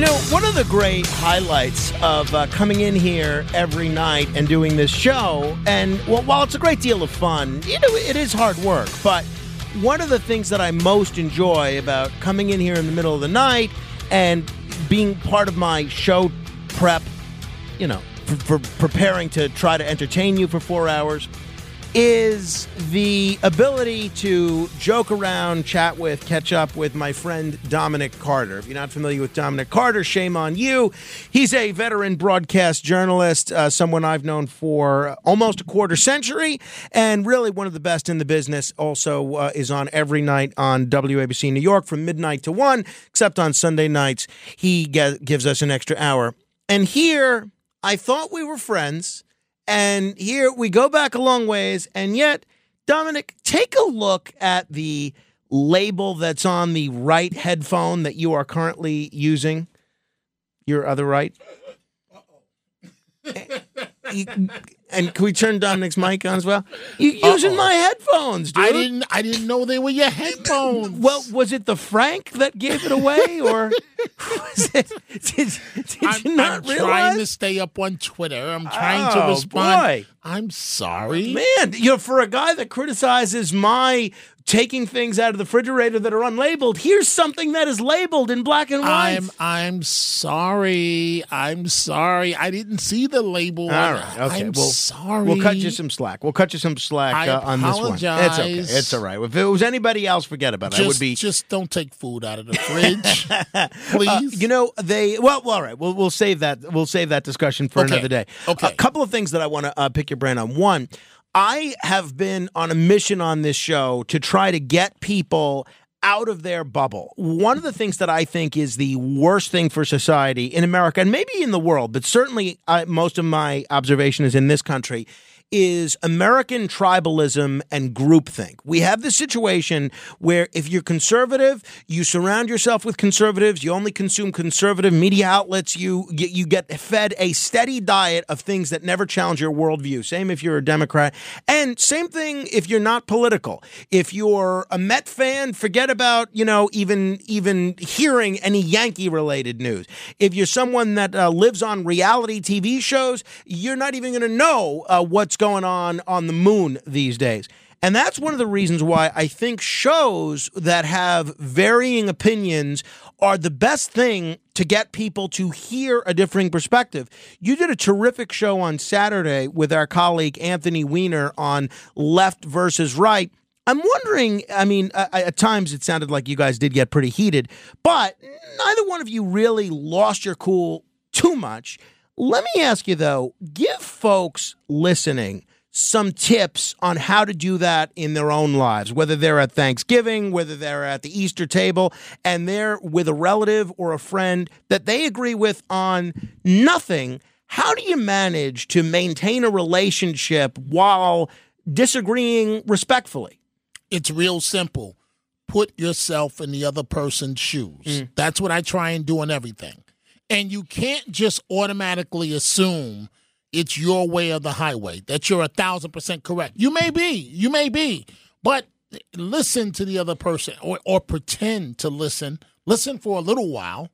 You know, one of the great highlights of uh, coming in here every night and doing this show, and well, while it's a great deal of fun, you know, it is hard work. But one of the things that I most enjoy about coming in here in the middle of the night and being part of my show prep, you know, for, for preparing to try to entertain you for four hours, is the ability to joke around, chat with, catch up with my friend Dominic Carter. If you're not familiar with Dominic Carter, shame on you. He's a veteran broadcast journalist, uh, someone I've known for almost a quarter century, and really one of the best in the business. Also, uh, is on every night on WABC New York from midnight to one, except on Sunday nights. He gives us an extra hour. And here, I thought we were friends. And here we go back a long ways. And yet, Dominic, take a look at the label that's on the right headphone that you are currently using. Your other right. Eh, And can we turn Dominic's mic on as well? You using my headphones, dude? I didn't. I didn't know they were your headphones. Well, was it the Frank that gave it away, or was it, did, did I'm, you not I'm realize? trying to stay up on Twitter. I'm trying Oh, to respond. boy. I'm sorry. Man, you know, for a guy that criticizes my taking things out of the refrigerator that are unlabeled, here's something that is labeled in black and white. I'm I'm sorry. I'm sorry. I didn't see the label. All right. Okay. I'm well, sorry. We'll cut you some slack. We'll cut you some slack I uh, on this one. It's okay. It's all right. If it was anybody else, forget about it. just, I would be. just don't take food out of the fridge, Uh, please. you know they well, well all right we'll, we'll save that we'll save that discussion for Okay. another day Okay. a couple of things that i want to uh, pick your brain on one i have been on a mission on this show to try to get people out of their bubble. One of the things that I think is the worst thing for society in America and maybe in the world, but certainly uh, most of my observation is in this country, is American tribalism and groupthink. We have this situation where if you're conservative, you surround yourself with conservatives, you only consume conservative media outlets, you you get fed a steady diet of things that never challenge your worldview. Same if you're a Democrat, and same thing if you're not political. If you're a Met fan, forget about you know even even hearing any Yankee related news. If you're someone that uh, lives on reality TV shows, you're not even going to know uh, what's going on on the moon these days. And that's one of the reasons why I think shows that have varying opinions are the best thing to get people to hear a differing perspective. You did a terrific show on Saturday with our colleague Anthony Weiner on left versus right. I'm wondering, I mean, uh, at times it sounded like you guys did get pretty heated, but neither one of you really lost your cool too much. Let me ask you though, give folks listening some tips on how to do that in their own lives, whether they're at Thanksgiving, whether they're at the Easter table, and they're with a relative or a friend that they agree with on nothing. How do you manage to maintain a relationship while disagreeing respectfully? it's real simple. Put yourself in the other person's shoes. Mm. That's what I try and do in everything. And you can't just automatically assume it's your way or the highway, that you're a thousand percent correct. You may be, you may be, but listen to the other person or, or pretend to listen. Listen for a little while.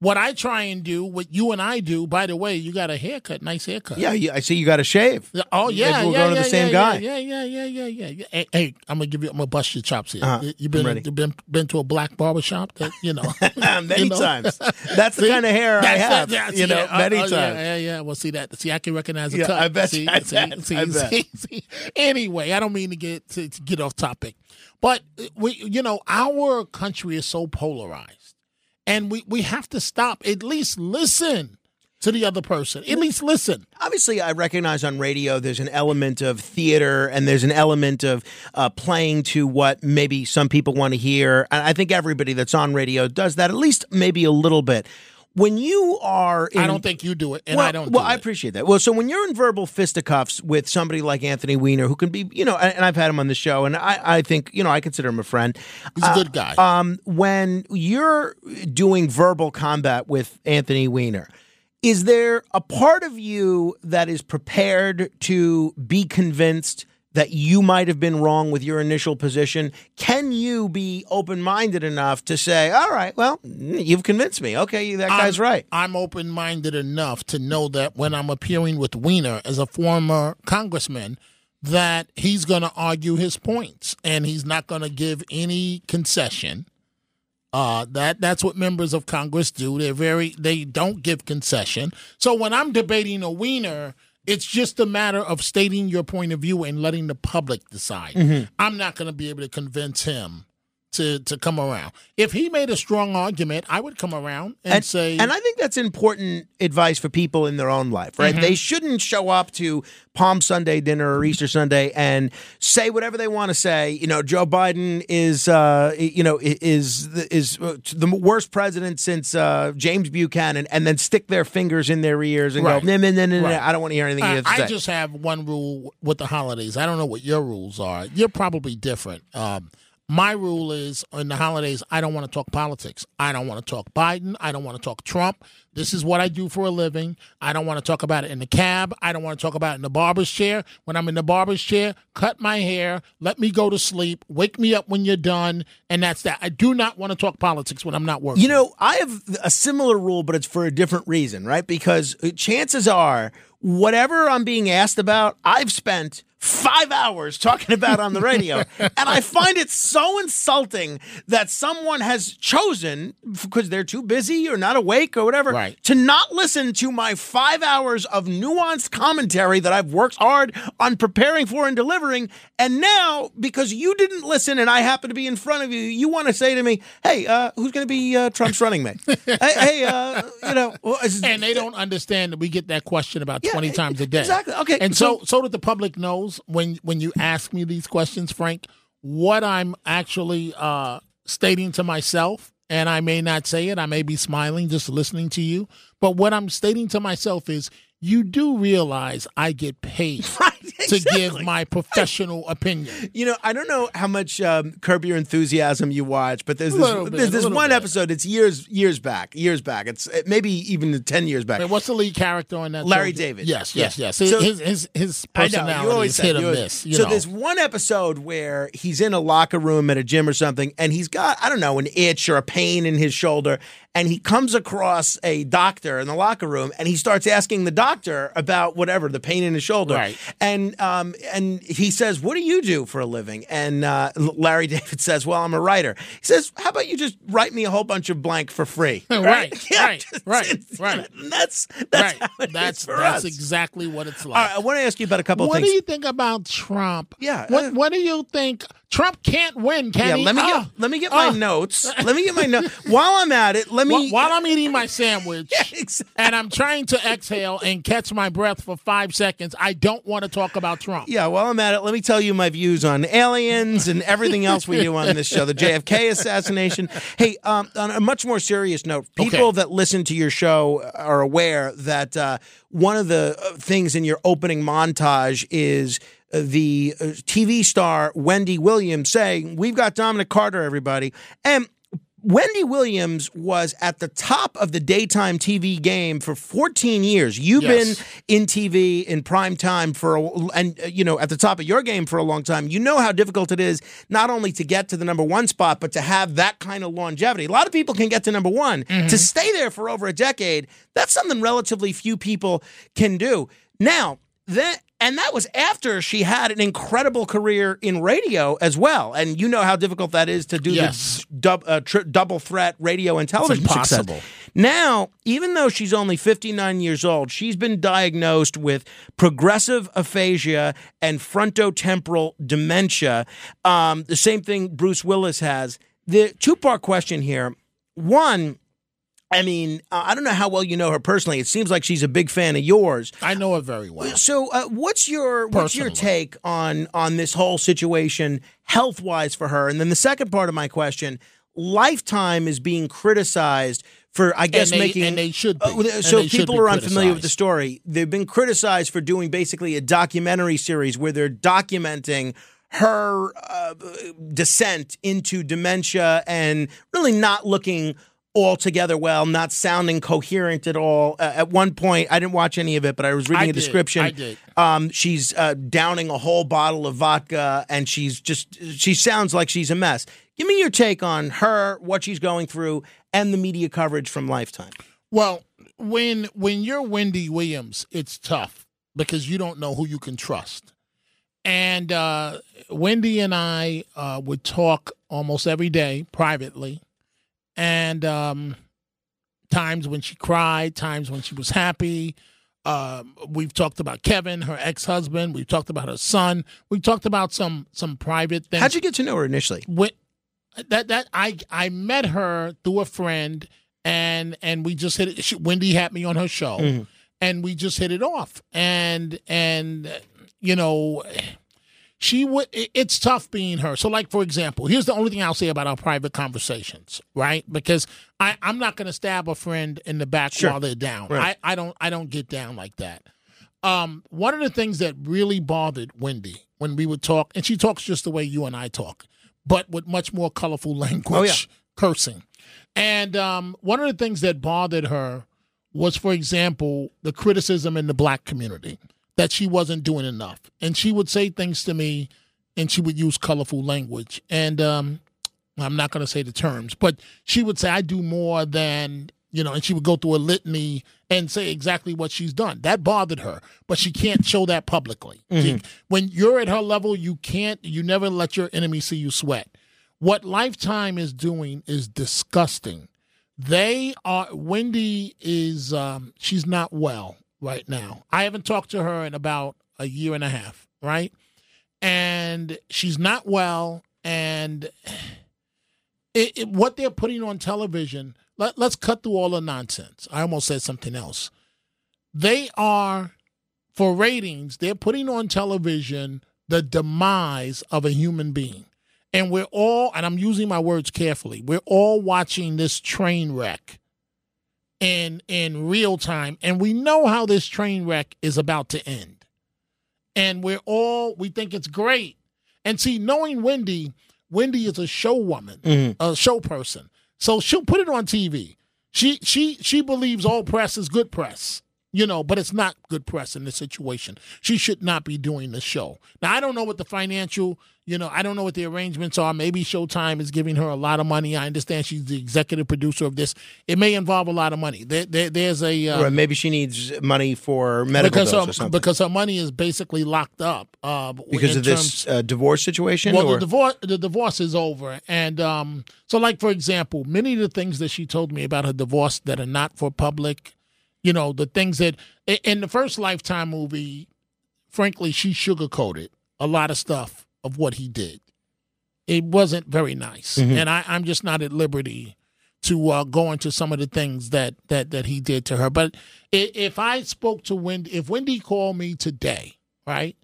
What I try and do, what you and I do, by the way, you got a haircut, nice haircut. Yeah, you, I see you got a shave. Oh yeah, were yeah, going to yeah, same yeah, guy. Yeah, yeah, yeah, yeah, yeah, yeah. Hey, hey, I'm gonna give you. I'm gonna bust your chops here. Uh-huh. You- been you been been to a black barber shop? That you know, many you know? times. That's the See? kind of hair I have. you know, Uh, many uh, times. Yeah, yeah, yeah. Well, see that. See, I can recognize a Yeah, cut. I bet See, I see, bet, see, I bet. see, see. Anyway, I don't mean to get to, to get off topic, but uh, we, you know, our country is so polarized, and we we have to stop. At least listen. to the other person. At least listen. Obviously, I recognize on radio there's an element of theater and there's an element of uh, playing to what maybe some people want to hear. And I think everybody that's on radio does that at least maybe a little bit. When you are, in, I don't think you do it, and well, I don't. Well, do I appreciate that. Well, so when you're in verbal fisticuffs with somebody like Anthony Weiner, who can be, you know, and, and I've had him on the show, and I, I think, you know, I consider him a friend. He's a good guy. Um, when you're doing verbal combat with Anthony Weiner, is there a part of you that is prepared to be convinced that you might have been wrong with your initial position? Can you be open minded enough to say, all right, well, you've convinced me. Okay, that guy's I'm, right. I'm open minded enough to know that when I'm appearing with Weiner as a former congressman, that he's going to argue his points and he's not going to give any concession. Uh, that that's what members of Congress do. They're very they don't give concession. So when I'm debating a Weiner, it's just a matter of stating your point of view and letting the public decide. Mm-hmm. I'm not going to be able to convince him to to come around. If he made a strong argument, I would come around and, say, and I think that's important advice for people in their own life, right? They shouldn't show up to Palm Sunday dinner or Easter Sunday and say whatever they want to say. You know, Joe Biden is, uh, you know, is is uh, the worst president since uh, James Buchanan, and then stick their fingers in their ears and Right. go, nah, nah, nah, nah, Right. I don't want to hear anything you I, have to I say. just have one rule with the holidays. I don't know what your rules are. You're probably different. Um, my rule is in the holidays, I don't want to talk politics. I don't want to talk Biden. I don't want to talk Trump. This is what I do for a living. I don't want to talk about it in the cab. I don't want to talk about it in the barber's chair. When I'm in the barber's chair, cut my hair, let me go to sleep, wake me up when you're done, and that's that. I do not want to talk politics when I'm not working. You know, I have a similar rule, but it's for a different reason, right? Because uh, chances are, whatever I'm being asked about, I've spent five hours talking about on the radio. and I find it so insulting that someone has chosen, because they're too busy or not awake or whatever, Right. to not listen to my five hours of nuanced commentary that I've worked hard on preparing for and delivering. And now, because you didn't listen and I happen to be in front of you, you want to say to me, hey, uh, who's going to be uh, Trump's running mate? hey, hey uh, you know. well, and they don't understand that we get that question about Yeah, 20 times a day. exactly. Okay, And so so- so that the public knows when when you ask me these questions, Frank, what I'm actually uh stating to myself and I may not say it, I may be smiling just listening to you, but what I'm stating to myself is you do realize I get paid Right, to give my professional opinion. You know, I don't know how much um, Curb Your Enthusiasm you watch, but there's this, bit, there's this one bit. episode. It's years years back, years back. It's uh, maybe even ten years back. Wait, what's the lead character on that? Larry show? David. Yes, yes, yes. His So- his, his his I know, personality is said, hit or miss. So know. there's one episode where he's in a locker room at a gym or something, and he's got I don't know an itch or a pain in his shoulder, and he comes across a doctor in the locker room, and he starts asking the doctor about whatever the pain in his shoulder, Right. and um and he says, "What do you do for a living?" And uh, Larry David says, "Well, I'm a writer." He says, "How about you just write me a whole bunch of blank for free?" Right, right, right, right. And that's that's right. how it is that's that's exactly what it's like. All right, I want to ask you about a couple of things. what do you think about Trump? Yeah, What uh, What do you think? Trump can't win, can Yeah, he? let me Ah, get let me get my ah. notes. Let me get my notes. While I'm at it, let me Wh- While I'm eating my sandwich exactly. and I'm trying to exhale and catch my breath for five seconds, I don't want to talk about Trump. Yeah, while I'm at it, let me tell you my views on aliens and everything else we do on this show, the JFK assassination. Hey, um, on a much more serious note, people Okay. that listen to your show are aware that uh, one of the uh, things in your opening montage is uh, the uh, TV star Wendy Williams saying, "We've got Dominic Carter, everybody," and Wendy Williams was at the top of the daytime TV game for 14 years. You've Yes. been in TV in prime time for a, and uh, you know at the top of your game for a long time. You know how difficult it is not only to get to the number 1 spot but to have that kind of longevity. A lot of people can get to number 1. To stay there for over a decade, that's something relatively few people can do. Now, that and that was after she had an incredible career in radio as well. And you know how difficult that is to do Yes. the dub, uh, tri- double threat radio and television success. impossible. Now, even though she's only 59 years old, she's been diagnosed with progressive aphasia and frontotemporal dementia. Um, the same thing Bruce Willis has. The two part question here one, I mean, uh, I don't know how well you know her personally. It seems like she's a big fan of yours. I know her very well. So, uh, what's your what's your take on on this whole situation, health wise, for her? And then the second part of my question: Lifetime is being criticized for, I guess, they- making and they should be. Uh, so, people are unfamiliar with the story. They've been criticized for doing basically a documentary series where they're documenting her uh, descent into dementia and really not looking altogether well, not sounding coherent at all. Uh, at one point, I didn't watch any of it, but I was reading I a did. description. I did. Um, she's uh, downing a whole bottle of vodka, and she's just she sounds like she's a mess. Give me your take on her, what she's going through, and the media coverage from Lifetime. Well, when when you're Wendy Williams, it's tough because you don't know who you can trust. And uh, Wendy and I uh, would talk almost every day privately, and um, times when she cried, times when she was happy. Um, we've talked about Kevin, her ex-husband. We've talked about her son. We've talked about some some private things. How'd you get to know her initially? When, that that I I met her through a friend and and we just hit it. She, Wendy had me on her show, Mm-hmm. and we just hit it off. And and you know, she would. It's tough being her. So, like for example, here's the only thing I'll say about our private conversations, right? Because I I'm not going to stab a friend in the back Sure. while they're down. Right. I I don't I don't get down like that. Um, one of the things that really bothered Wendy when we would talk, and she talks just the way you and I talk, but with much more colorful language, Oh, yeah. cursing. And um, one of the things that bothered her was, for example, the criticism in the black community that she wasn't doing enough. And she would say things to me and she would use colorful language. And um, I'm not going to say the terms, but she would say, I do more than, you know, and she would go through a litany and say exactly what she's done. That bothered her, but she can't show that publicly. She- when you're at her level, you can't, you never let your enemy see you sweat. What Lifetime is doing is disgusting. They are, Wendy is, um, she's not well right now. I haven't talked to her in about a year and a half, right? And she's not well. And it, it, what they're putting on television, let, let's cut through all the nonsense. I almost said something else. They are, for ratings, they're putting on television the demise of a human being. And we're all, and I'm using my words carefully, we're all watching this train wreck in in real time. And we know how this train wreck is about to end. And we're all, we think it's great. And see, knowing Wendy, Wendy is a show woman, mm-hmm. a show person. So she'll put it on TV. She she she believes all press is good press. You know, but it's not good press in this situation. She should not be doing the show. Now I don't know what the financial, you know, I don't know what the arrangements are. Maybe Showtime is giving her a lot of money. I understand she's the executive producer of this. It may involve a lot of money. There, there, there's a uh, or maybe she needs money for medical because bills her, or something because her money is basically locked up uh, because of this uh, divorce situation. well, or the divorce the divorce is over, and um, so like for example, many of the things that she told me about her divorce that are not for public, you know, the things that in the first Lifetime movie, frankly, she sugarcoated a lot of stuff of what he did. It wasn't very nice, and I, I'm just not at liberty to uh, go into some of the things that that that he did to her. But if I spoke to Wendy, if Wendy called me today, right?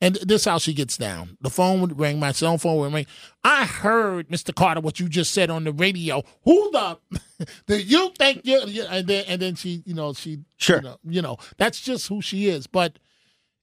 And this is how she gets down. The phone would ring, my cell phone would ring. I heard, Mr. Carter, what you just said on the radio. Who the do you think you you- and then and then she, you know, she Sure. you know, you know, that's just who she is. But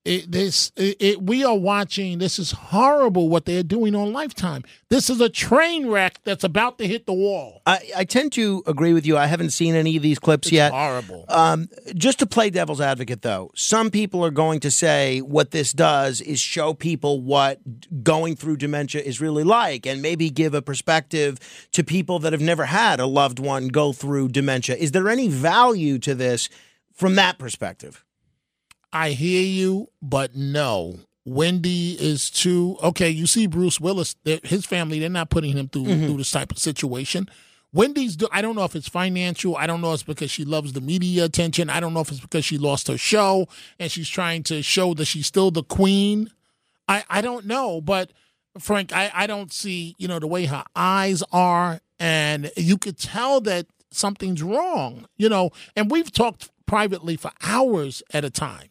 it, this it, it, we are watching this is horrible what they're doing on lifetime this is a train wreck that's about to hit the wall I, I tend to agree with you. I haven't seen any of these clips yet. horrible Um, just to play devil's advocate, though, some people are going to say what this does is show people what going through dementia is really like and maybe give a perspective to people that have never had a loved one go through dementia. Is there any value to this from that perspective? I hear you, but no. Wendy is too okay. You see, Bruce Willis, his family, they're not putting him through mm-hmm. through this type of situation. Wendy's, do, I don't know if it's financial. I don't know if it's because she loves the media attention. I don't know if it's because she lost her show and she's trying to show that she's still the queen. I, I don't know, but Frank, I, I don't see, you know, the way her eyes are, and you could tell that something's wrong, you know. And we've talked privately for hours at a time.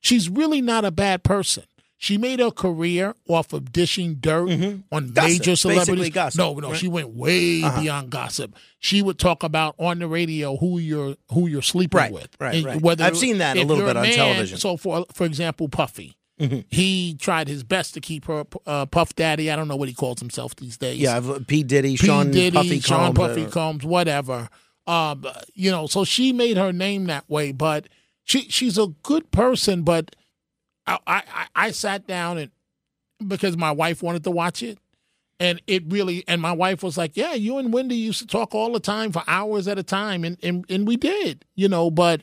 She's really not a bad person. She made her career off of dishing dirt on Gossip, major celebrities. gossip, no, no, right? she went way beyond gossip. She would talk about on the radio who you're who you're sleeping Right, with. right, right. I've seen that a little bit on man- television. So for for example, Puffy. He tried his best to keep her uh, Puff Daddy. I don't know what he calls himself these days. Yeah, I've- P Diddy, P. Sean Diddy, Puffy Sean Combs, Puffy uh, Combs, whatever. Um, you know, so she made her name that way, but she she's a good person. But I I, I- sat down and because my wife wanted to watch it, and it really and my wife was like, "Yeah, you and Wendy used to talk all the time for hours at a time," and and, and we did, you know, but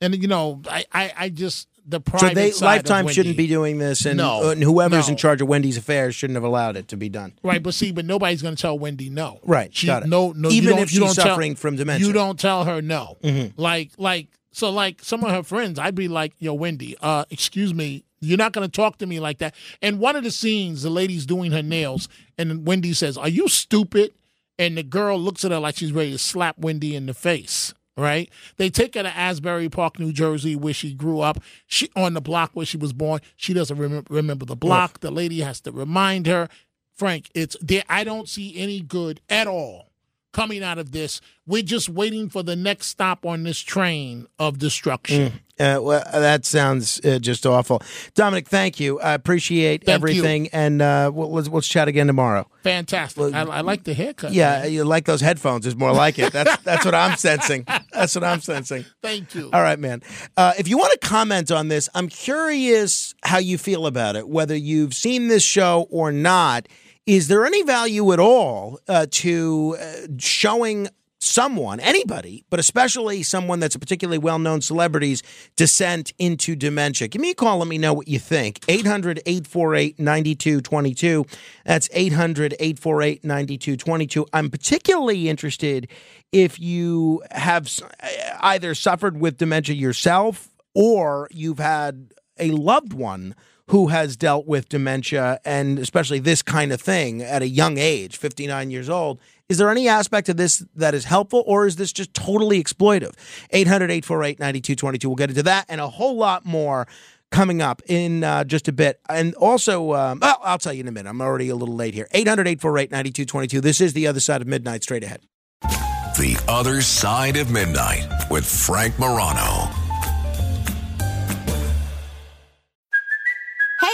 and you know, I I, I just the private So they Lifetime shouldn't be doing this, and, No, and whoever's no. in charge of Wendy's affairs shouldn't have allowed it to be done. Right, but see, but nobody's going to tell Wendy no. Right, She, got it. No, no. Even if she's don't tell- suffering from dementia. Mm-hmm. you don't tell her no. Like, like, so, like some of her friends, I'd be like, "Yo, Wendy, uh, excuse me, you're not going to talk to me like that." And one of the scenes, the lady's doing her nails, and Wendy says, "Are you stupid?" And the girl looks at her like she's ready to slap Wendy in the face. Right? They take her to Asbury Park, New Jersey, where she grew up. She on the block where she was born. She doesn't remember, remember the block. The lady has to remind her. Frank, it's there. I don't see any good at all coming out of this. We're just waiting for the next stop on this train of destruction. Uh, well, that sounds uh, just awful. Dominic, thank you. I appreciate Thank you. everything, and uh, we'll, let's, let's chat again tomorrow. Fantastic. I, I like the haircut. Yeah, man. you like those headphones? Is more like it. That's that's what I'm sensing. That's what I'm sensing. Thank you. All right, man. Uh, if you want to comment on this, I'm curious how you feel about it, whether you've seen this show or not. Is there any value at all uh, to uh, showing someone, anybody, but especially someone that's a particularly well known celebrity's descent into dementia? Give me a call. Let me know what you think. 800 848 9222. That's 800 848 9222. I'm particularly interested if you have either suffered with dementia yourself or you've had a loved one who has dealt with dementia and especially this kind of thing at a young age, 59 years old. Is there any aspect of this that is helpful or is this just totally exploitive? 800 848 9222. We'll get into that and a whole lot more coming up in uh, just a bit. And also, um, well, I'll tell you in a minute. I'm already a little late here. 800 848 9222. This is the other side of midnight straight ahead. The Other Side of Midnight with Frank Morano.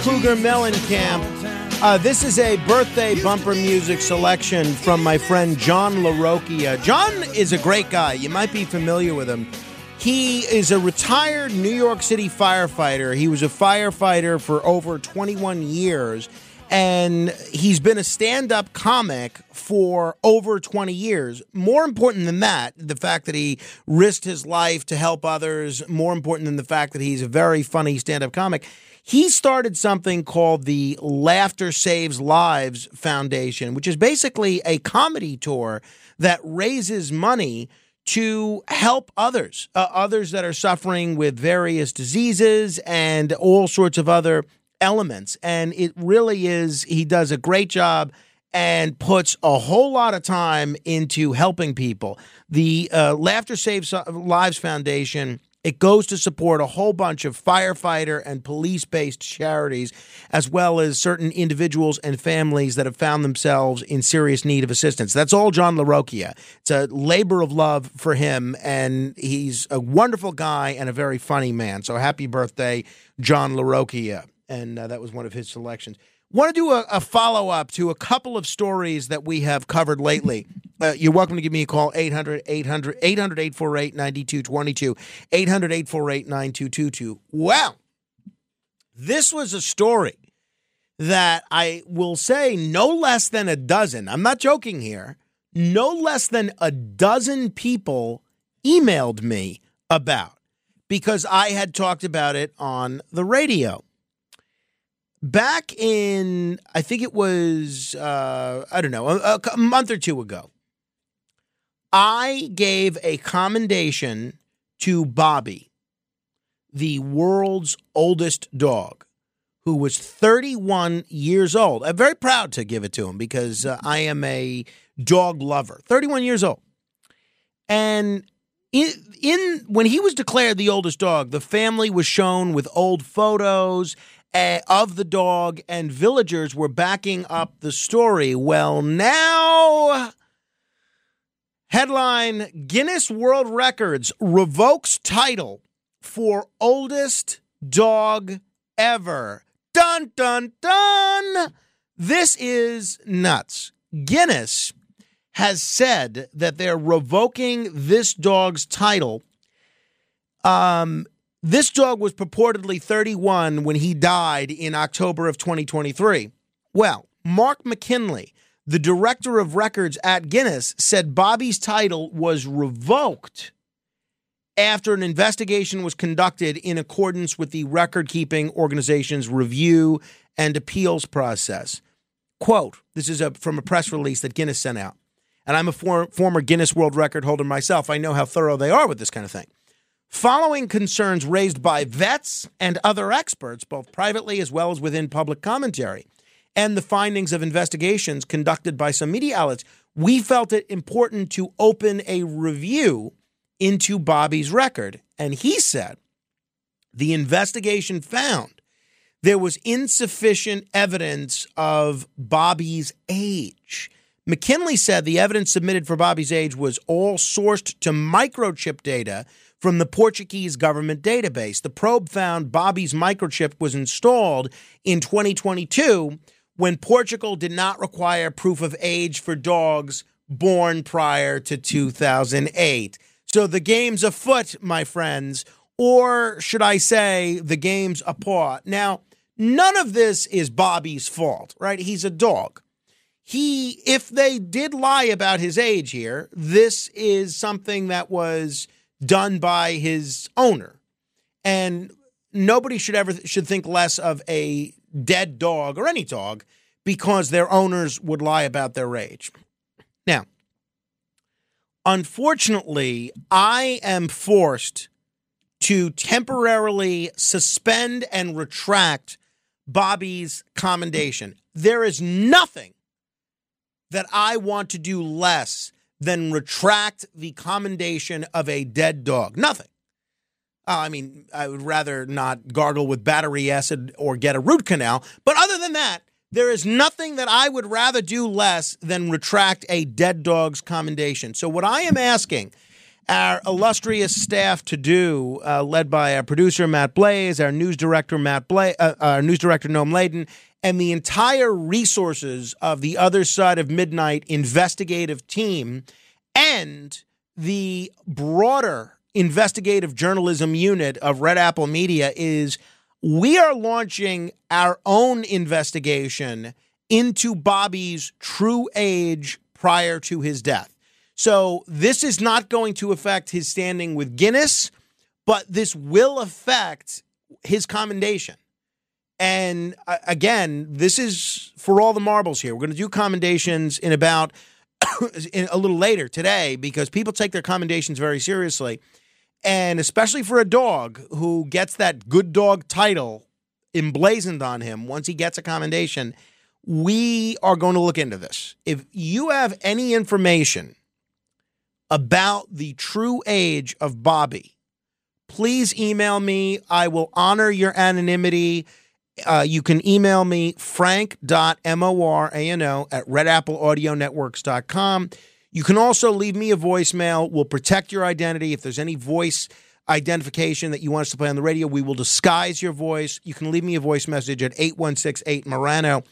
Cougar Mellencamp. Uh, this is a birthday bumper music selection from my friend John LaRocchia. John is a great guy. You might be familiar with him. He is a retired New York City firefighter. He was a firefighter for over 21 years. and he's been a stand-up comic for over 20 years. More important than that, the fact that he risked his life to help others, more important than the fact that he's a very funny stand-up comic. He started something called the Laughter Saves Lives Foundation, which is basically a comedy tour that raises money to help others, uh, others that are suffering with various diseases and all sorts of other elements. And it really is, he does a great job and puts a whole lot of time into helping people. The uh, Laughter Saves Lives Foundation. It goes to support a whole bunch of firefighter and police based charities, as well as certain individuals and families that have found themselves in serious need of assistance. That's all John LaRocchia. It's a labor of love for him, and he's a wonderful guy and a very funny man. So happy birthday, John LaRocchia and uh, that was one of his selections. Want to do a, a follow up to a couple of stories that we have covered lately. Uh, you're welcome to give me a call 800 800 800 848 9222 800 848 9222. Well, this was a story that I will say no less than a dozen, I'm not joking here, no less than a dozen people emailed me about because I had talked about it on the radio back in I think it was uh, I don't know a, a, month or two ago. I gave a commendation to Bobby, the world's oldest dog, who was 31 years old. I'm very proud to give it to him because uh, I am a dog lover. 31 years old, and in, in when he was declared the oldest dog, the family was shown with old photos uh, of the dog, and villagers were backing up the story. Well, now. Headline Guinness World Records revokes title for oldest dog ever. Dun, dun, dun. This is nuts. Guinness has said that they're revoking this dog's title um, this dog was purportedly 31 when he died in October of 2023. Well, Mark McKinley, the director of records at Guinness, said Bobby's title was revoked after an investigation was conducted in accordance with the record keeping organization's review and appeals process. Quote, this is a, from a press release that Guinness sent out. And I'm a for, former Guinness World Record holder myself. I know how thorough they are with this kind of thing. Following concerns raised by vets and other experts, both privately as well as within public commentary, and the findings of investigations conducted by some media outlets, we felt it important to open a review into Bobby's record. And he said the investigation found there was insufficient evidence of Bobby's age. McKinley said the evidence submitted for Bobby's age was all sourced to microchip data from the Portuguese government database. The probe found Bobby's microchip was installed in 2022 when Portugal did not require proof of age for dogs born prior to 2008. So the game's afoot, my friends, or should I say, the game's apart. Now, none of this is Bobby's fault, right? He's a dog. He, if they did lie about his age here, this is something that was done by his owner. And nobody should ever should think less of a dead dog or any dog because their owners would lie about their age. Now, unfortunately, I am forced to temporarily suspend and retract Bobby's commendation. There is nothing that I want to do less than retract the commendation of a dead dog. Nothing. Uh, I mean, I would rather not gargle with battery acid or get a root canal. But other than that, there is nothing that I would rather do less than retract a dead dog's commendation. So, what I am asking our illustrious staff to do, uh, led by our producer Matt Blaze, our news director Matt Blaze, uh, our news director Noam Laden, and the entire resources of the other side of midnight investigative team and the broader investigative journalism unit of Red Apple Media is We are launching our own investigation into Bobby's true age prior to his death. So this is not going to affect his standing with Guinness, but this will affect his commendation. And uh, again, this is for all the marbles here. We're going to do commendations in about in a little later today because people take their commendations very seriously. And especially for a dog who gets that good dog title emblazoned on him once he gets a commendation, we are going to look into this. If you have any information about the true age of Bobby, please email me. I will honor your anonymity. Uh, you can email me frank.morano at redappleaudionetworks.com. You can also leave me a voicemail. We'll protect your identity. If there's any voice identification that you want us to play on the radio, we will disguise your voice. You can leave me a voice message at 8168 Morano.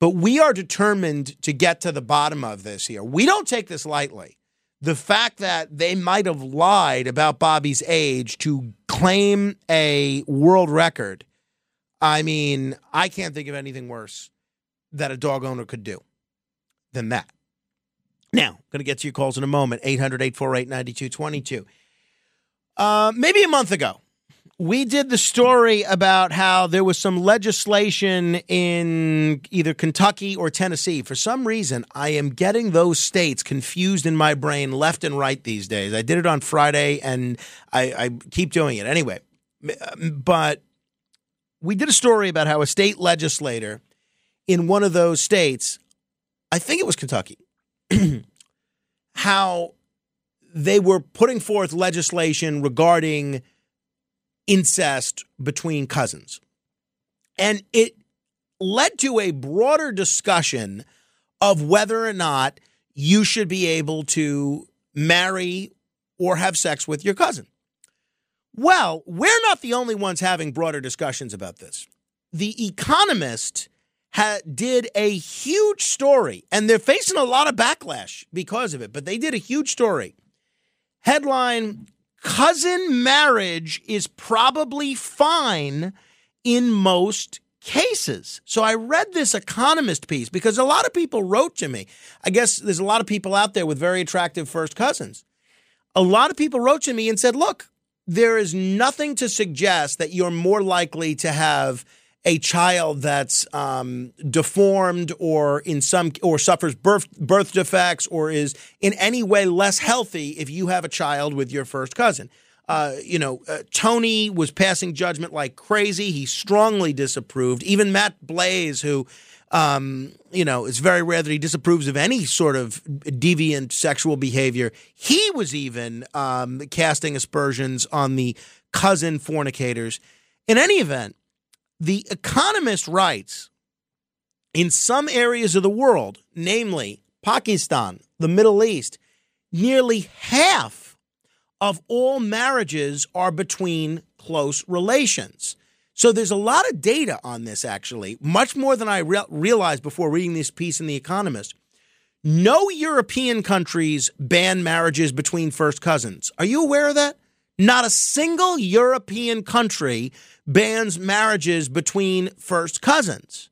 But we are determined to get to the bottom of this here. We don't take this lightly. The fact that they might have lied about Bobby's age to claim a world record, I mean, I can't think of anything worse that a dog owner could do than that. Now, going to get to your calls in a moment 800 848 9222. Uh, maybe a month ago, we did the story about how there was some legislation in either Kentucky or Tennessee. For some reason, I am getting those states confused in my brain left and right these days. I did it on Friday and I, I keep doing it anyway. But we did a story about how a state legislator in one of those states, I think it was Kentucky, how they were putting forth legislation regarding incest between cousins. And it led to a broader discussion of whether or not you should be able to marry or have sex with your cousin. Well, we're not the only ones having broader discussions about this. The Economist ha- did a huge story, and they're facing a lot of backlash because of it, but they did a huge story. Headline Cousin marriage is probably fine in most cases. So I read this Economist piece because a lot of people wrote to me. I guess there's a lot of people out there with very attractive first cousins. A lot of people wrote to me and said, look, there is nothing to suggest that you're more likely to have a child that's um, deformed or in some or suffers birth birth defects or is in any way less healthy if you have a child with your first cousin. Uh, you know, uh, Tony was passing judgment like crazy. He strongly disapproved. Even Matt Blaze, who um, you know, it's very rare that he disapproves of any sort of deviant sexual behavior. He was even um, casting aspersions on the cousin fornicators. In any event, the Economist writes in some areas of the world, namely Pakistan, the Middle East, nearly half of all marriages are between close relations. So there's a lot of data on this, actually, much more than I re- realized before reading this piece in The Economist. No European countries ban marriages between first cousins. Are you aware of that? Not a single European country bans marriages between first cousins,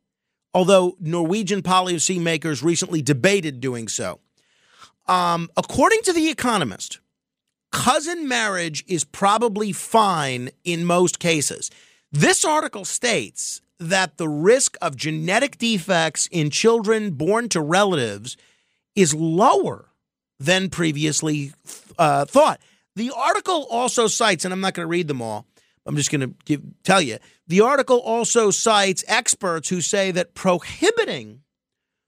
although Norwegian policy makers recently debated doing so. Um, according to The Economist, cousin marriage is probably fine in most cases. This article states that the risk of genetic defects in children born to relatives is lower than previously uh, thought. The article also cites, and I'm not going to read them all, I'm just going to tell you. The article also cites experts who say that prohibiting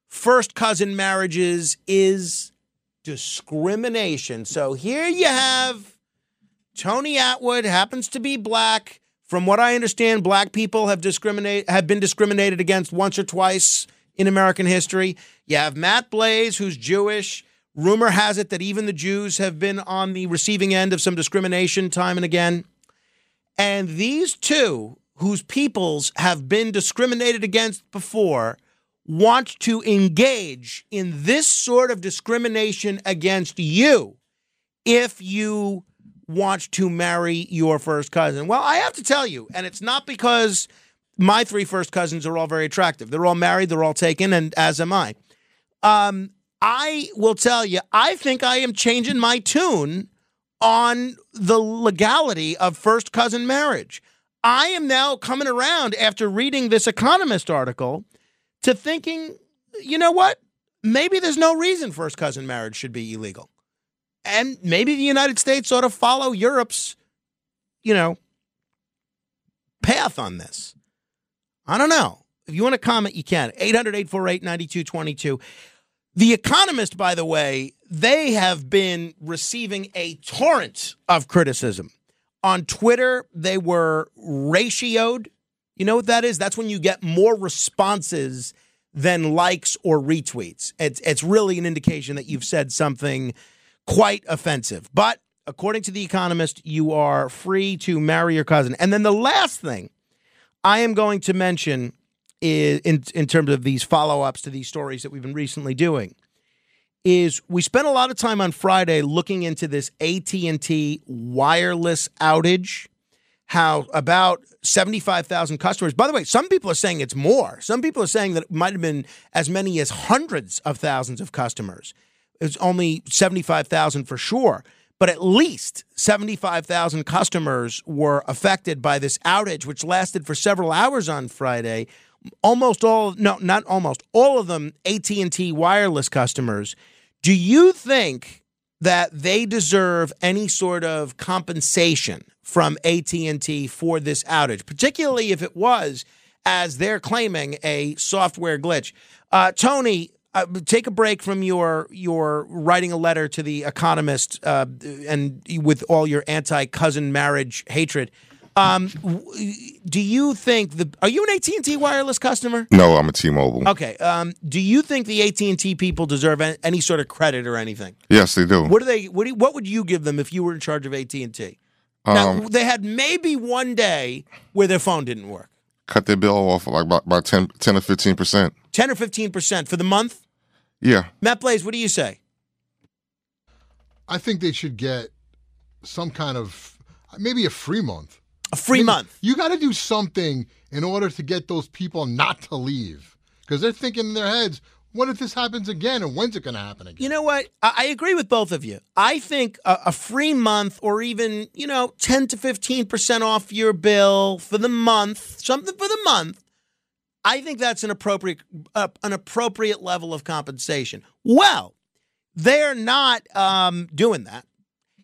first cousin marriages is discrimination. So here you have Tony Atwood happens to be black. From what I understand, black people have discriminate have been discriminated against once or twice in American history. You have Matt Blaze, who's Jewish. Rumor has it that even the Jews have been on the receiving end of some discrimination time and again. And these two, whose peoples have been discriminated against before, want to engage in this sort of discrimination against you if you want to marry your first cousin? Well, I have to tell you, and it's not because my three first cousins are all very attractive. They're all married, they're all taken, and as am I. Um, I will tell you, I think I am changing my tune on the legality of first cousin marriage. I am now coming around after reading this Economist article to thinking, you know what? Maybe there's no reason first cousin marriage should be illegal. And maybe the United States ought to follow Europe's, you know, path on this. I don't know. If you want to comment, you can. 800 848 9222. The Economist, by the way, they have been receiving a torrent of criticism. On Twitter, they were ratioed. You know what that is? That's when you get more responses than likes or retweets. It's, it's really an indication that you've said something quite offensive. But according to The Economist, you are free to marry your cousin. And then the last thing I am going to mention is in, in terms of these follow ups to these stories that we've been recently doing is we spent a lot of time on Friday looking into this AT&T wireless outage how about 75,000 customers by the way some people are saying it's more some people are saying that it might have been as many as hundreds of thousands of customers it's only 75,000 for sure but at least 75,000 customers were affected by this outage which lasted for several hours on Friday. Almost all no not almost all of them AT&T wireless customers. Do you think that they deserve any sort of compensation from AT&T for this outage particularly if it was as they're claiming a software glitch? Uh, Tony uh, take a break from your your writing a letter to the Economist uh, and with all your anti cousin marriage hatred. Um, do you think the are you an AT and T wireless customer? No, I'm a T-Mobile. Okay. Um, do you think the AT and T people deserve any sort of credit or anything? Yes, they do. What do they? What do you, What would you give them if you were in charge of AT and T? Now Um, they had maybe one day where their phone didn't work, cut their bill off like about, about 10, 10 or 15 percent. ten or fifteen percent for the month. Yeah, Matt Blaze, what do you say? I think they should get some kind of maybe a free month. A free I mean, month. You got to do something in order to get those people not to leave because they're thinking in their heads, what if this happens again and when's it going to happen again? You know what? I, I agree with both of you. I think a, a free month or even, you know, 10 to 15% off your bill for the month, something for the month. I think that's an appropriate uh, an appropriate level of compensation. Well, they're not um, doing that.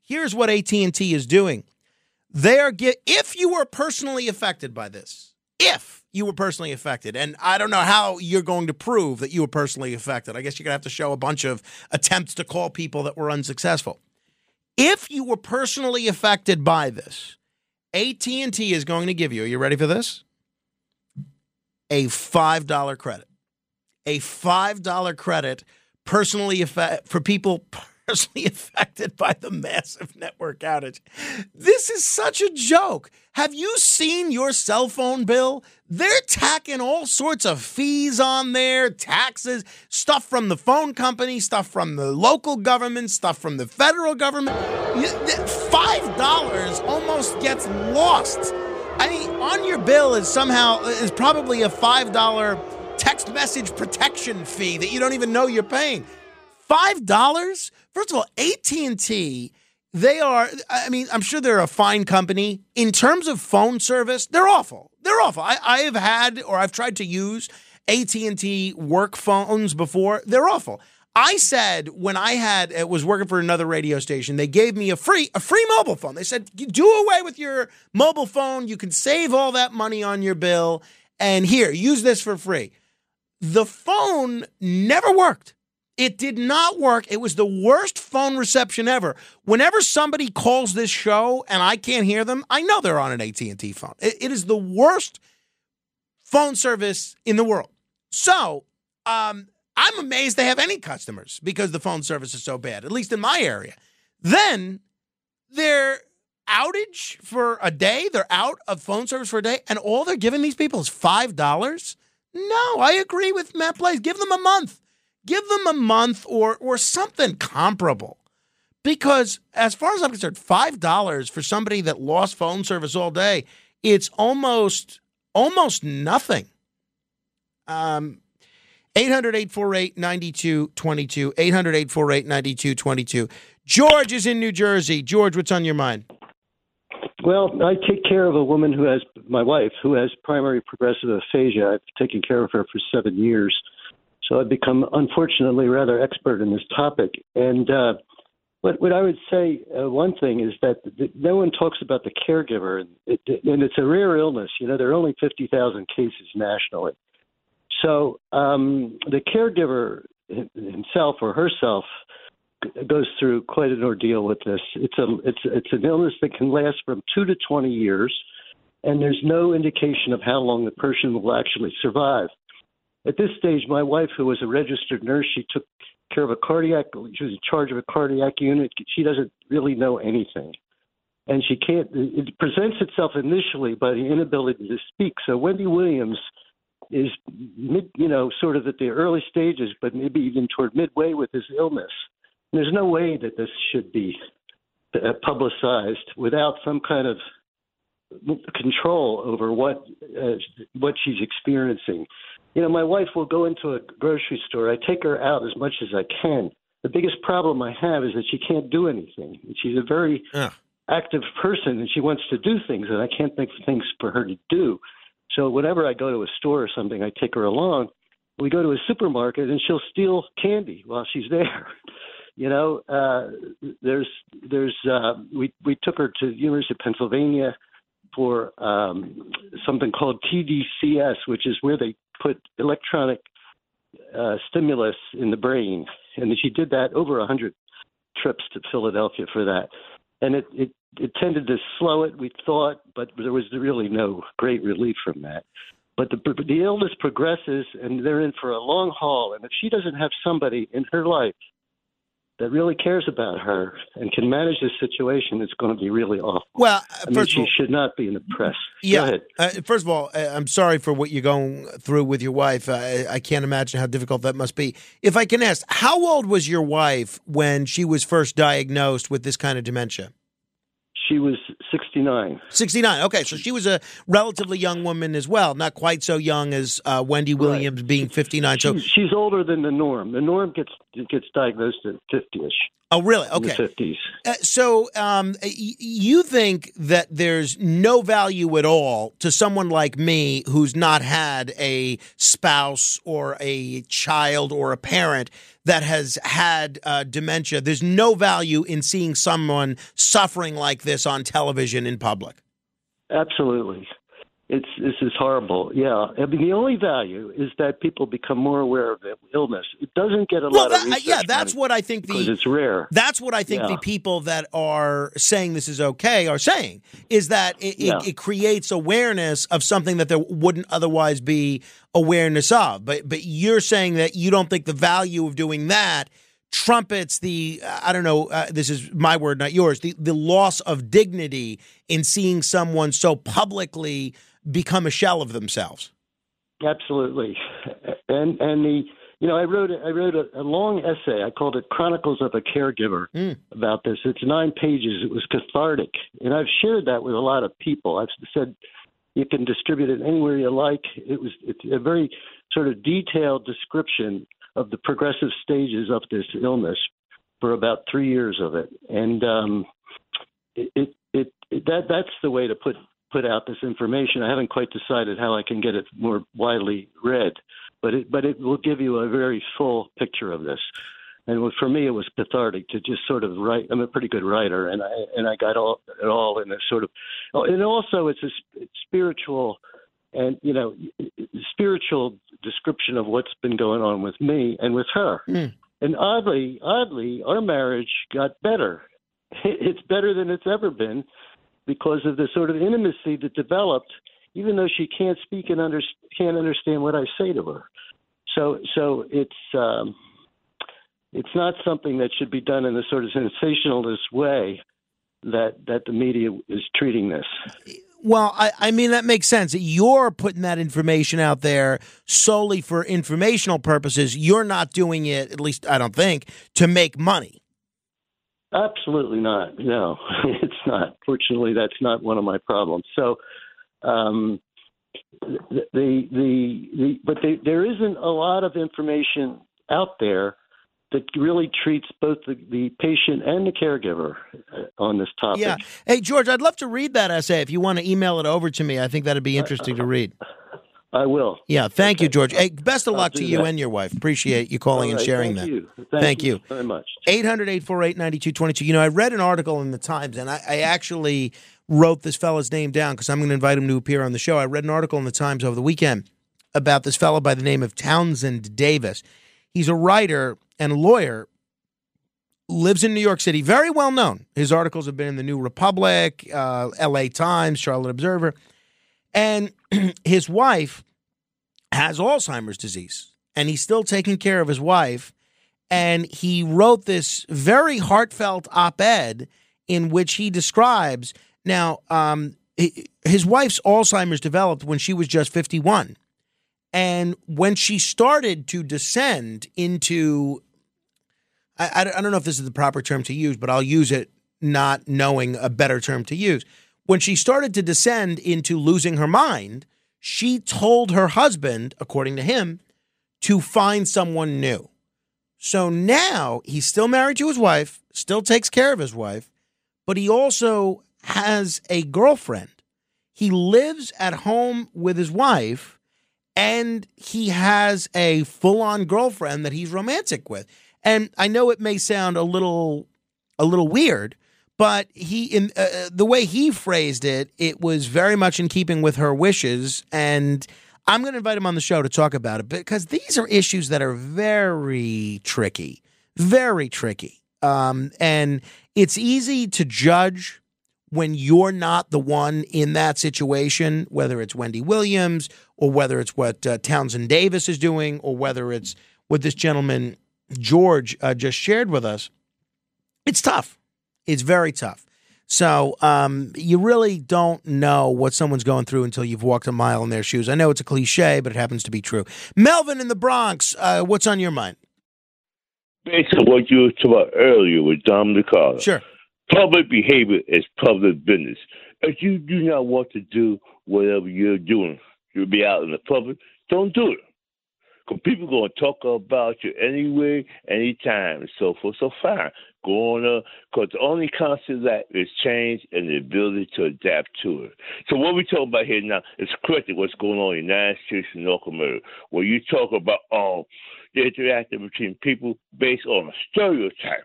Here's what AT&T is doing. They're get if you were personally affected by this, if you were personally affected, and I don't know how you're going to prove that you were personally affected. I guess you're gonna have to show a bunch of attempts to call people that were unsuccessful. If you were personally affected by this, AT&T is going to give you. Are you ready for this? A five dollar credit. A five dollar credit personally for people personally affected by the massive network outage. This is such a joke. Have you seen your cell phone bill? They're tacking all sorts of fees on there, taxes, stuff from the phone company, stuff from the local government, stuff from the federal government. Five dollars almost gets lost. I mean, on your bill is somehow is probably a five dollar text message protection fee that you don't even know you're paying. Five dollars? First of all, AT and T. They are. I mean, I'm sure they're a fine company in terms of phone service. They're awful. They're awful. I, I have had or I've tried to use AT and T work phones before. They're awful. I said when I had uh, was working for another radio station, they gave me a free a free mobile phone. They said do away with your mobile phone. You can save all that money on your bill, and here use this for free. The phone never worked. It did not work. It was the worst phone reception ever. Whenever somebody calls this show and I can't hear them, I know they're on an AT&T phone. It- it is the worst phone service in the world. So, um, I'm amazed they have any customers because the phone service is so bad, at least in my area. Then their outage for a day, they're out of phone service for a day, and all they're giving these people is $5? No, I agree with Matt Blaze. Give them a month. Give them a month or or something comparable. because as far as I'm concerned, five dollars for somebody that lost phone service all day, it's almost almost nothing. Um 800-848-9222 800-848-9222 George is in New Jersey. George, what's on your mind? Well, I take care of a woman who has my wife who has primary progressive aphasia. I've taken care of her for seven years, so I've become unfortunately rather expert in this topic. And uh, what what I would say uh, one thing is that th- no one talks about the caregiver, and, it, and it's a rare illness. You know, there are only fifty thousand cases nationally. So um, the caregiver himself or herself goes through quite an ordeal with this. It's a it's it's an illness that can last from two to twenty years, and there's no indication of how long the person will actually survive. At this stage, my wife, who was a registered nurse, she took care of a cardiac. She was in charge of a cardiac unit. She doesn't really know anything, and she can't. It presents itself initially by the inability to speak. So Wendy Williams is mid, you know, sort of at the early stages, but maybe even toward midway with his illness. There's no way that this should be uh, publicized without some kind of control over what uh, what she's experiencing. You know, my wife will go into a grocery store. I take her out as much as I can. The biggest problem I have is that she can't do anything. She's a very Ugh. active person, and she wants to do things, and I can't think of things for her to do. So whenever I go to a store or something, I take her along. We go to a supermarket, and she'll steal candy while she's there. You know, uh, there's there's uh, we we took her to the University of Pennsylvania for um, something called TDCS, which is where they put electronic uh, stimulus in the brain, and she did that over a hundred trips to Philadelphia for that, and it it it tended to slow it. We thought, but there was really no great relief from that. But the the illness progresses, and they're in for a long haul. And if she doesn't have somebody in her life that really cares about her and can manage this situation, is going to be really awful. Well, I mean, first of she all, should not be in the press. Go Yeah. ahead. Uh, first of all, uh, I'm sorry for what you're going through with your wife. I, I can't imagine how difficult that must be. If I can ask, how old was your wife when she was first diagnosed with this kind of dementia? She was 69. 69. Okay, so she was a relatively young woman as well, not quite so young as uh, Wendy Williams being 59. So, she's older than the norm. The norm gets gets diagnosed at 50ish. Oh, really? Okay. 50s. Uh, so um, y- you think that there's no value at all to someone like me who's not had a spouse or a child or a parent that has had uh, dementia. There's no value in seeing someone suffering like this on television in public. Absolutely. It's this is horrible. Yeah, I mean the only value is that people become more aware of the illness. It doesn't get a Well, lot that- of research. yeah, that's what I think because the it's rare. That's what I think Yeah. the people that are saying this is okay are saying is that it, Yeah. it, it creates awareness of something that there wouldn't otherwise be awareness of. But but you're saying that you don't think the value of doing that trumpets the I don't know. Uh, this is my word, not yours. The the loss of dignity in seeing someone so publicly become a shell of themselves. Absolutely, and and the you know I wrote I wrote a, a long essay. I called it Chronicles of a Caregiver Mm. about this. It's nine pages. It was cathartic, and I've shared that with a lot of people. I've said you can distribute it anywhere you like. It was it's a very sort of detailed description of the progressive stages of this illness for about three years of it, and um, it, it, it, it that that's the way to put put out this information. I haven't quite decided how I can get it more widely read, but it but it will give you a very full picture of this. And for me, it was cathartic to just sort of write. I'm a pretty good writer, and I and I got all it all in a sort of, oh, and also it's a spiritual, and you know, spiritual description of what's been going on with me and with her. Hmm. And oddly, oddly, our marriage got better. It's better than it's ever been because of the sort of intimacy that developed, even though she can't speak and under, can't understand what I say to her. So, so it's um, it's not something that should be done in a sort of sensationalist way that that the media is treating this. Well, I, I mean, that makes sense. You're putting that information out there solely for informational purposes. You're not doing it, at least I don't think, to make money. Absolutely not. No, it's not. Fortunately, that's not one of my problems. So, um, the the the, the but they, there isn't a lot of information out there that really treats both the, the patient and the caregiver uh, on this topic. Yeah. Hey, George, I'd love to read that essay. If you want to email it over to me, I think that'd be interesting to read. I will. Yeah. Thank you, George. Hey, best of I'll luck to you that. and your wife. Appreciate you calling All and right, sharing thank that. You. Thank you. very much. 800 848 9222. You know, I read an article in the Times, and I, I actually wrote this fella's name down because I'm going to invite him to appear on the show. I read an article in the Times over the weekend about this fellow by the name of Townsend Davis. He's a writer and lawyer, lives in New York City, very well known. His articles have been in the New Republic, uh, LA Times, Charlotte Observer. And his wife has Alzheimer's disease, and he's still taking care of his wife. And he wrote this very heartfelt op-ed in which he describes now um, his wife's alzheimer's developed when she was just 51 and when she started to descend into I I don't know if this is the proper term to use but i'll use it not knowing a better term to use when she started to descend into losing her mind she told her husband according to him to find someone new so now he's still married to his wife, still takes care of his wife, but he also has a girlfriend. He lives at home with his wife and he has a full on girlfriend that he's romantic with. And I know it may sound a little a little weird, but he in uh, the way he phrased it, it was very much in keeping with her wishes and I'm going to invite him on the show to talk about it because these are issues that are very tricky, very tricky. Um, and it's easy to judge when you're not the one in that situation, whether it's Wendy Williams or whether it's what uh, Townsend Davis is doing or whether it's what this gentleman, George, uh, just shared with us. It's tough. It's very tough. So um, you really don't know what someone's going through until you've walked a mile in their shoes. I know it's a cliche, but it happens to be true. Melvin in the Bronx, uh, what's on your mind? based on what you were talking about earlier with Dominic Carter. Sure. Public behavior is public business. If you do not want to do whatever you're doing, you'll be out in the public, don't do it. Because people are going to talk about you anyway, anytime, and so forth. So fine, go on. Because the only constant that is change and the ability to adapt to it. So what we're talking about here now is correctly what's going on in the United States and North America. Where you talk about um, the interaction between people based on a stereotype.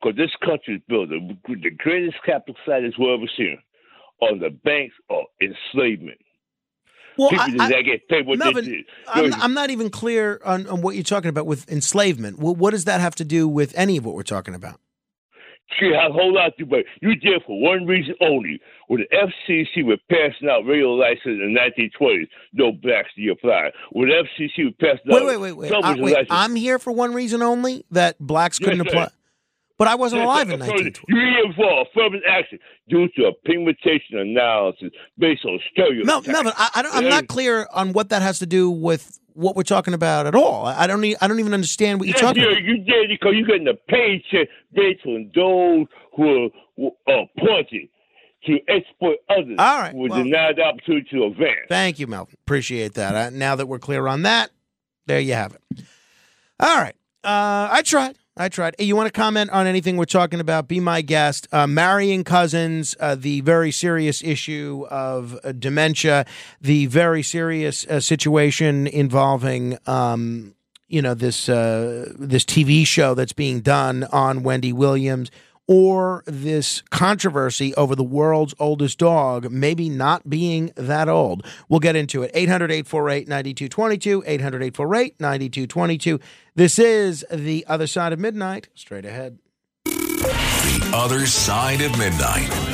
Because this country is built the, greatest capital society we've ever seen on the banks of enslavement. Well, I, I, get paid what no, they did. I'm, I'm not even clear on, on what you're talking about with enslavement. What, what does that have to do with any of what we're talking about? She had a whole lot to do, but you did for one reason only. When the FCC was passing out radio licenses in the 1920s, no blacks to apply. When the FCC was passing Wait, out wait, wait, wait. I, wait I'm here for one reason only that blacks couldn't Yes, sir. But I wasn't alive in Affirmative- 1920. You for affirmative action due to a pigmentation analysis based on stereotypes. Mel, Melvin, I, I don't, I'm not clear on what that has to do with what we're talking about at all. I I don't. I don't even understand what you're Yes, talking you, about. you did because you're getting a paycheck based on those who are are appointed to exploit others All right, who were well- denied the opportunity to advance. Thank you, Melvin. Appreciate that. Uh, now that we're clear on that, there you have it. All right. Uh, I tried. I tried. Hey, you want to comment on anything we're talking about? Be my guest. Uh, marrying cousins, uh, the very serious issue of uh, dementia, the very serious uh, situation involving, um, you know, this uh, this TV show that's being done on Wendy Williams, or this controversy over the world's oldest dog maybe not being that old. We'll get into it. 800 848 9222. 800 848 9222. This is The Other Side of Midnight. Straight ahead. The Other Side of Midnight.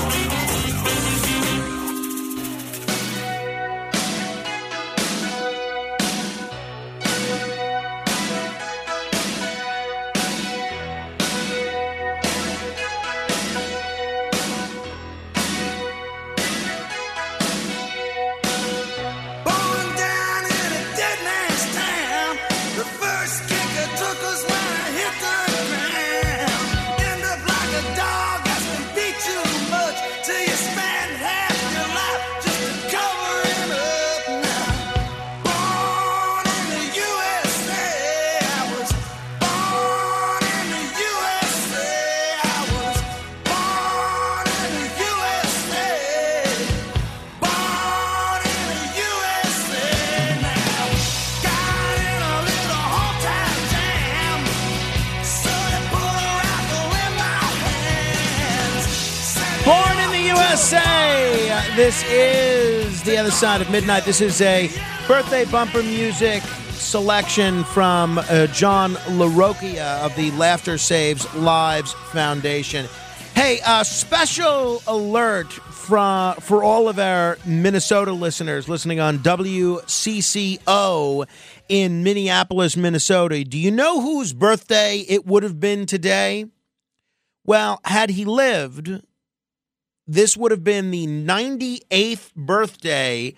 USA. This is the other side of midnight. This is a birthday bumper music selection from uh, John LaRocchia of the Laughter Saves Lives Foundation. Hey, uh, special alert from for all of our Minnesota listeners listening on WCCO in Minneapolis, Minnesota. Do you know whose birthday it would have been today? Well, had he lived, this would have been the 98th birthday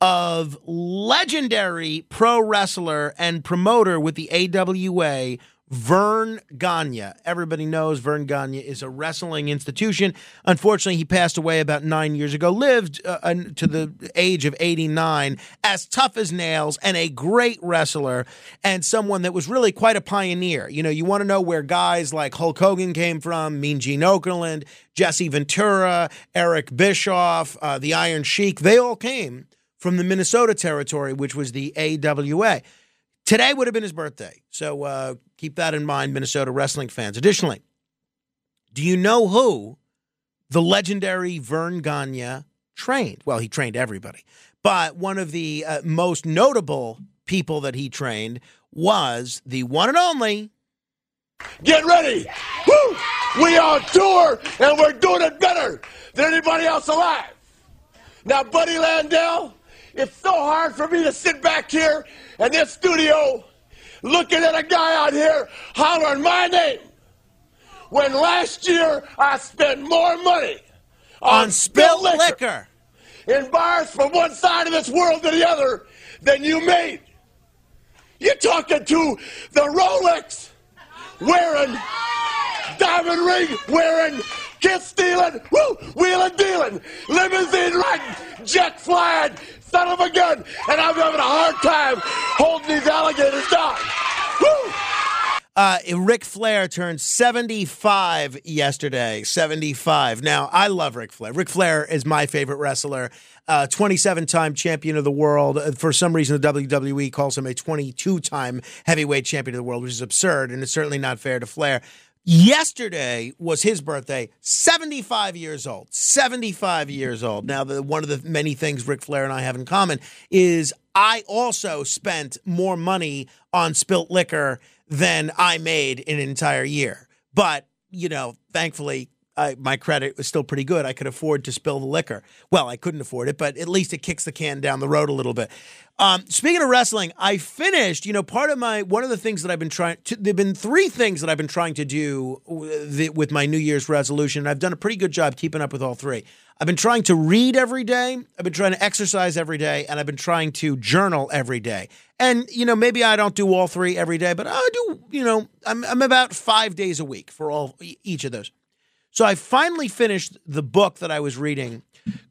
of legendary pro wrestler and promoter with the AWA, Verne Gagne. Everybody knows Verne Gagne is a wrestling institution. Unfortunately, he passed away about nine years ago, lived uh, to the age of 89, as tough as nails and a great wrestler and someone that was really quite a pioneer. You know, you want to know where guys like Hulk Hogan came from, Mean Gene Okerlund, Jesse Ventura, Eric Bischoff, uh, the Iron Sheik, they all came from the Minnesota territory, which was the AWA. Today would have been his birthday. So uh, keep that in mind, Minnesota wrestling fans. Additionally, do you know who the legendary Verne Gagne trained? Well, he trained everybody, but one of the uh, most notable people that he trained was the one and only. Get ready! Woo! We on tour and we're doing it better than anybody else alive. Now, Buddy Landel, it's so hard for me to sit back here in this studio looking at a guy out here hollering my name when last year I spent more money on, On spilled liquor, liquor. in bars from one side of this world to the other than you made. You're talking to the Rolex wearing, diamond ring wearing, kiss stealing, woo, wheeling dealing, limousine riding, jet flying, son of a gun, and I'm having a hard time holding these alligators down. Woo! Uh, Ric Flair turned 75 yesterday. 75. Now, I love Ric Flair. Ric Flair is my favorite wrestler. 27 time champion of the world. Uh, For some reason, the WWE calls him a 22 time heavyweight champion of the world, which is absurd, and it's certainly not fair to Flair. Yesterday was his birthday, 75 years old. 75 years old. Now, the, one of the many things Ric Flair and I have in common is I also spent more money on spilt liquor than I made in an entire year. But, you know, thankfully, I, my credit was still pretty good. I could afford to spill the liquor. Well, I couldn't afford it, but at least it kicks the can down the road a little bit. Um, speaking of wrestling, I finished. You know, part of my one of the things that I've been trying. To, there've been three things that I've been trying to do with, with my New Year's resolution. And I've done a pretty good job keeping up with all three. I've been trying to read every day. I've been trying to exercise every day, and I've been trying to journal every day. And you know, maybe I don't do all three every day, but I do. You know, I'm I'm about five days a week for all each of those. So I finally finished the book that I was reading,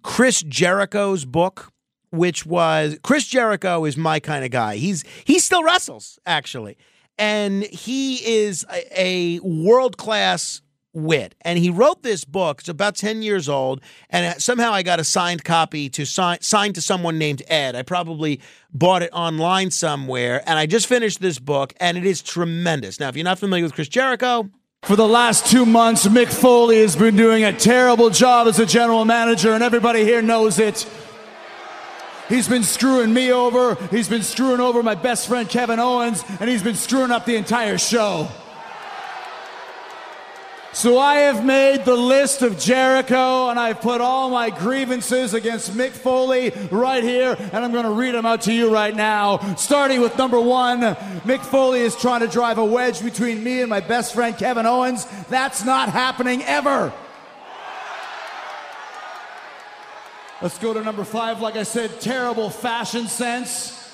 Chris Jericho's book, which was Chris Jericho is my kind of guy. He's he still wrestles actually, and he is a, a world class wit. And he wrote this book. It's about ten years old, and somehow I got a signed copy to sign signed to someone named Ed. I probably bought it online somewhere, and I just finished this book, and it is tremendous. Now, if you're not familiar with Chris Jericho. For the last two months, Mick Foley has been doing a terrible job as a general manager, and everybody here knows it. He's been screwing me over, he's been screwing over my best friend Kevin Owens, and he's been screwing up the entire show. So I have made the list of Jericho, and I've put all my grievances against Mick Foley right here, and I'm going to read them out to you right now. Starting with number one, Mick Foley is trying to drive a wedge between me and my best friend Kevin Owens. That's not happening ever. Let's go to number five. Like I said, terrible fashion sense.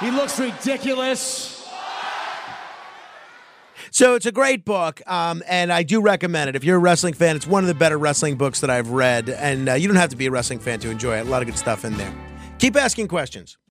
He looks ridiculous. So it's a great book, um, and I do recommend it. If you're a wrestling fan, it's one of the better wrestling books that I've read, and uh, you don't have to be a wrestling fan to enjoy it. A lot of good stuff in there. Keep asking questions.